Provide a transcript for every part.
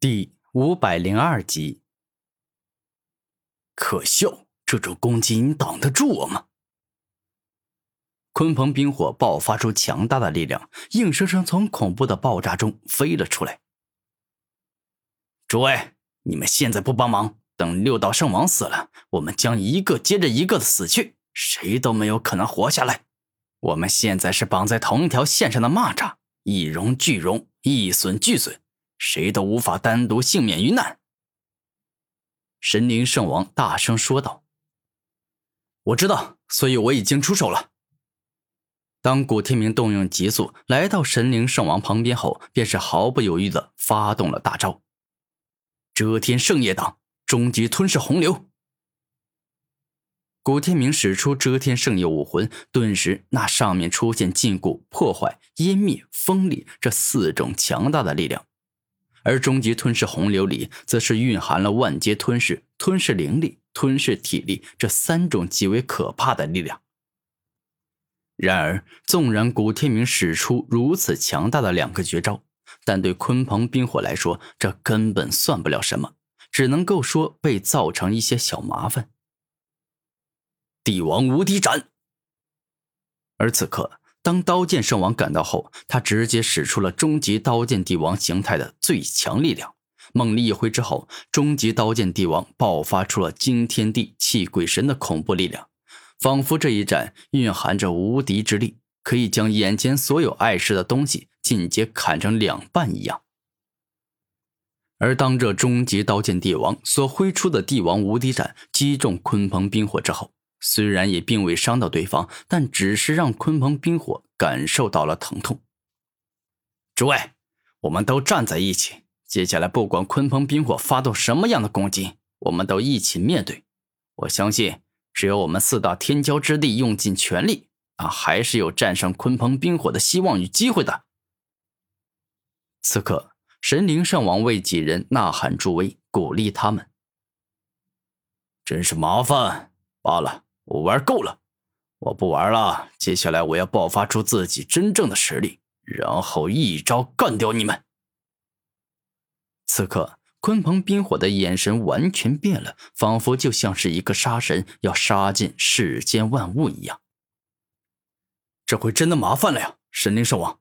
第五百零二集，可笑！这种攻击你挡得住我吗？鲲鹏冰火爆发出强大的力量，硬生生从恐怖的爆炸中飞了出来。诸位，你们现在不帮忙，等六道圣王死了，我们将一个接着一个的死去，谁都没有可能活下来。我们现在是绑在同一条线上的蚂蚱，一荣俱荣，一损俱损。谁都无法单独幸免于难。”神灵圣王大声说道。“我知道，所以我已经出手了。”当古天明动用极速来到神灵圣王旁边后，便是毫不犹豫的发动了大招——遮天圣夜党，终极吞噬洪流。古天明使出遮天圣夜武魂，顿时那上面出现禁锢、破坏、湮灭、锋利这四种强大的力量。而终极吞噬洪流里，则是蕴含了万阶吞噬、吞噬灵力、吞噬体力这三种极为可怕的力量。然而，纵然古天明使出如此强大的两个绝招，但对鲲鹏冰火来说，这根本算不了什么，只能够说被造成一些小麻烦。帝王无敌斩。而此刻。当刀剑圣王赶到后，他直接使出了终极刀剑帝王形态的最强力量，猛力一挥之后，终极刀剑帝王爆发出了惊天地泣鬼神的恐怖力量，仿佛这一斩蕴含着无敌之力，可以将眼前所有碍事的东西尽皆砍成两半一样。而当这终极刀剑帝王所挥出的帝王无敌斩击中鲲鹏冰火之后，虽然也并未伤到对方，但只是让鲲鹏冰火感受到了疼痛。诸位，我们都站在一起，接下来不管鲲鹏冰火发动什么样的攻击，我们都一起面对。我相信，只有我们四大天骄之力用尽全力，啊，还是有战胜鲲鹏冰火的希望与机会的。此刻，神灵圣王为几人呐喊助威，鼓励他们。真是麻烦，罢了。我玩够了，我不玩了。接下来我要爆发出自己真正的实力，然后一招干掉你们。此刻，鲲鹏冰火的眼神完全变了，仿佛就像是一个杀神要杀尽世间万物一样。这回真的麻烦了呀，神灵圣王。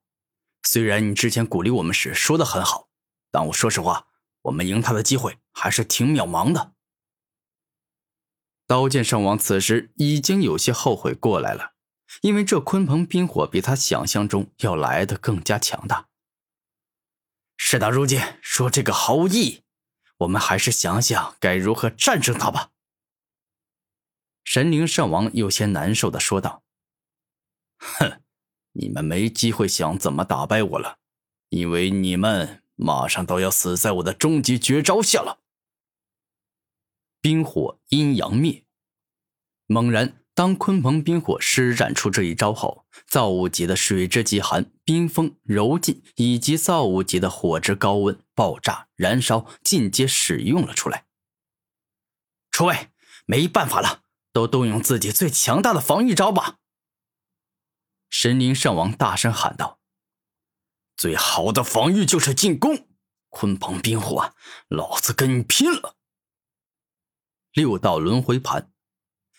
虽然你之前鼓励我们时说的很好，但我说实话，我们赢他的机会还是挺渺茫的。刀剑圣王此时已经有些后悔过来了，因为这鲲鹏冰火比他想象中要来的更加强大。事到如今，说这个毫无意义，我们还是想想该如何战胜他吧。神灵圣王有些难受的说道：“哼，你们没机会想怎么打败我了，因为你们马上都要死在我的终极绝招下了。”冰火阴阳灭。猛然，当鲲鹏冰火施展出这一招后，造物级的水之极寒、冰封、柔劲，以及造物级的火之高温、爆炸、燃烧，尽皆使用了出来。诸位，没办法了，都动用自己最强大的防御招吧！神灵圣王大声喊道：“最好的防御就是进攻！鲲鹏冰火，老子跟你拼了！”六道轮回盘，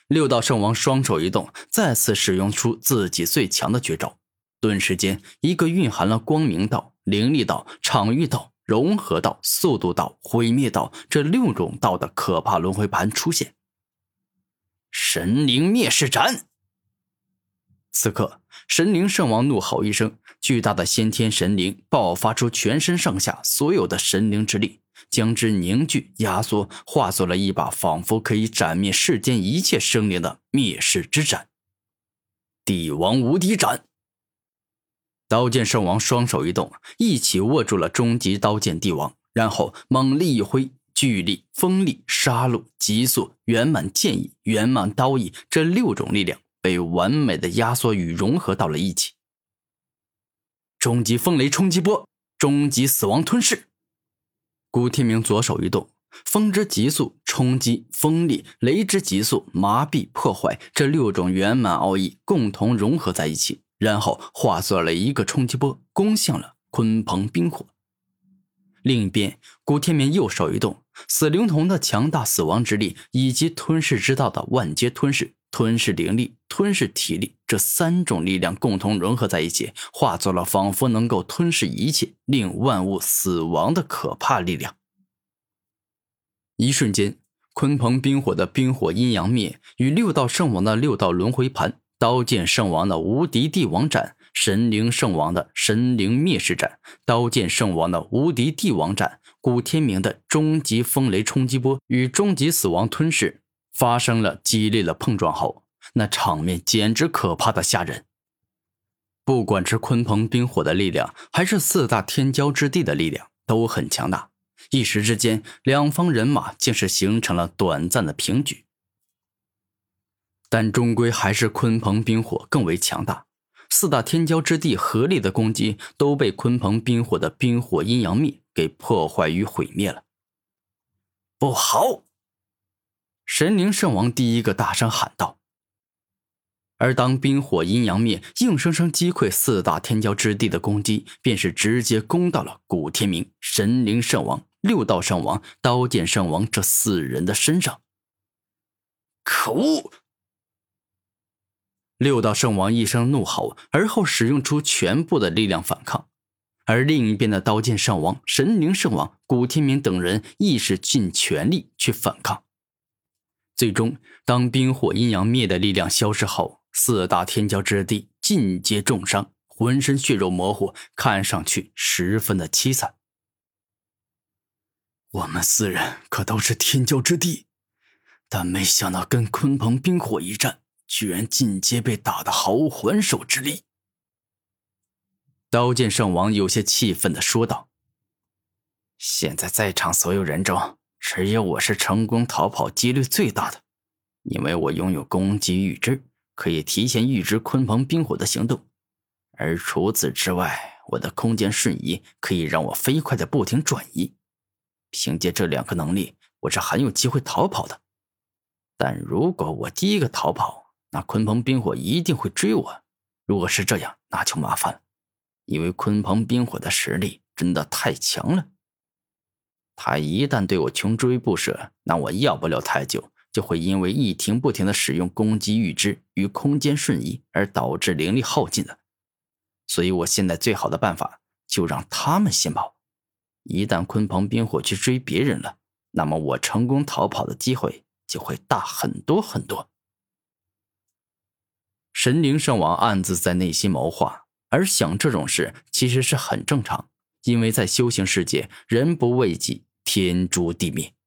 六道圣王双手一动，再次使用出自己最强的绝招。顿时间，一个蕴含了光明道、灵力道、场域道、融合道、速度道、毁灭道这六种道的可怕轮回盘出现。神灵灭世斩！此刻，神灵圣王怒吼一声，巨大的先天神灵爆发出全身上下所有的神灵之力。将之凝聚、压缩，化作了一把仿佛可以斩灭世间一切生灵的灭世之斩——帝王无敌斩。刀剑圣王双手一动，一起握住了终极刀剑帝王，然后猛力一挥，巨力、锋利、杀戮、急速、圆满剑意、圆满刀意这六种力量被完美的压缩与融合到了一起。终极风雷冲击波，终极死亡吞噬。古天明左手一动，风之急速冲击、锋利、雷之急速麻痹、破坏这六种圆满奥义共同融合在一起，然后化作了一个冲击波，攻向了鲲鹏冰火。另一边，古天明右手一动，死灵童的强大死亡之力以及吞噬之道的万阶吞噬、吞噬灵力、吞噬体力这三种力量共同融合在一起，化作了仿佛能够吞噬一切、令万物死亡的可怕力量。一瞬间，鲲鹏冰火的冰火阴阳灭与六道圣王的六道轮回盘，刀剑圣王的无敌帝王斩。神灵圣王的神灵灭世斩，刀剑圣王的无敌帝王斩，古天明的终极风雷冲击波与终极死亡吞噬发生了激烈的碰撞后，那场面简直可怕的吓人。不管是鲲鹏冰火的力量，还是四大天骄之地的力量，都很强大。一时之间，两方人马竟是形成了短暂的平局。但终归还是鲲鹏冰火更为强大。四大天骄之地合力的攻击都被鲲鹏冰火的冰火阴阳灭给破坏与毁灭了。不好！神灵圣王第一个大声喊道。而当冰火阴阳灭硬生生击溃四大天骄之地的攻击，便是直接攻到了古天明、神灵圣王、六道圣王、刀剑圣王这四人的身上。可恶！六道圣王一声怒吼，而后使用出全部的力量反抗，而另一边的刀剑圣王、神灵圣王、古天明等人亦是尽全力去反抗。最终，当冰火阴阳灭的力量消失后，四大天骄之地尽皆重伤，浑身血肉模糊，看上去十分的凄惨。我们四人可都是天骄之地，但没想到跟鲲鹏冰火一战。居然尽皆被打得毫无还手之力。刀剑圣王有些气愤的说道：“现在在场所有人中，只有我是成功逃跑几率最大的，因为我拥有攻击预知，可以提前预知鲲鹏冰火的行动。而除此之外，我的空间瞬移可以让我飞快的不停转移。凭借这两个能力，我是很有机会逃跑的。但如果我第一个逃跑，那鲲鹏冰火一定会追我，如果是这样，那就麻烦了，因为鲲鹏冰火的实力真的太强了。他一旦对我穷追不舍，那我要不了太久，就会因为一停不停的使用攻击预知与空间瞬移而导致灵力耗尽的。所以，我现在最好的办法就让他们先跑。一旦鲲鹏冰火去追别人了，那么我成功逃跑的机会就会大很多很多。神灵圣王暗自在内心谋划，而想这种事其实是很正常，因为在修行世界，人不为己，天诛地灭。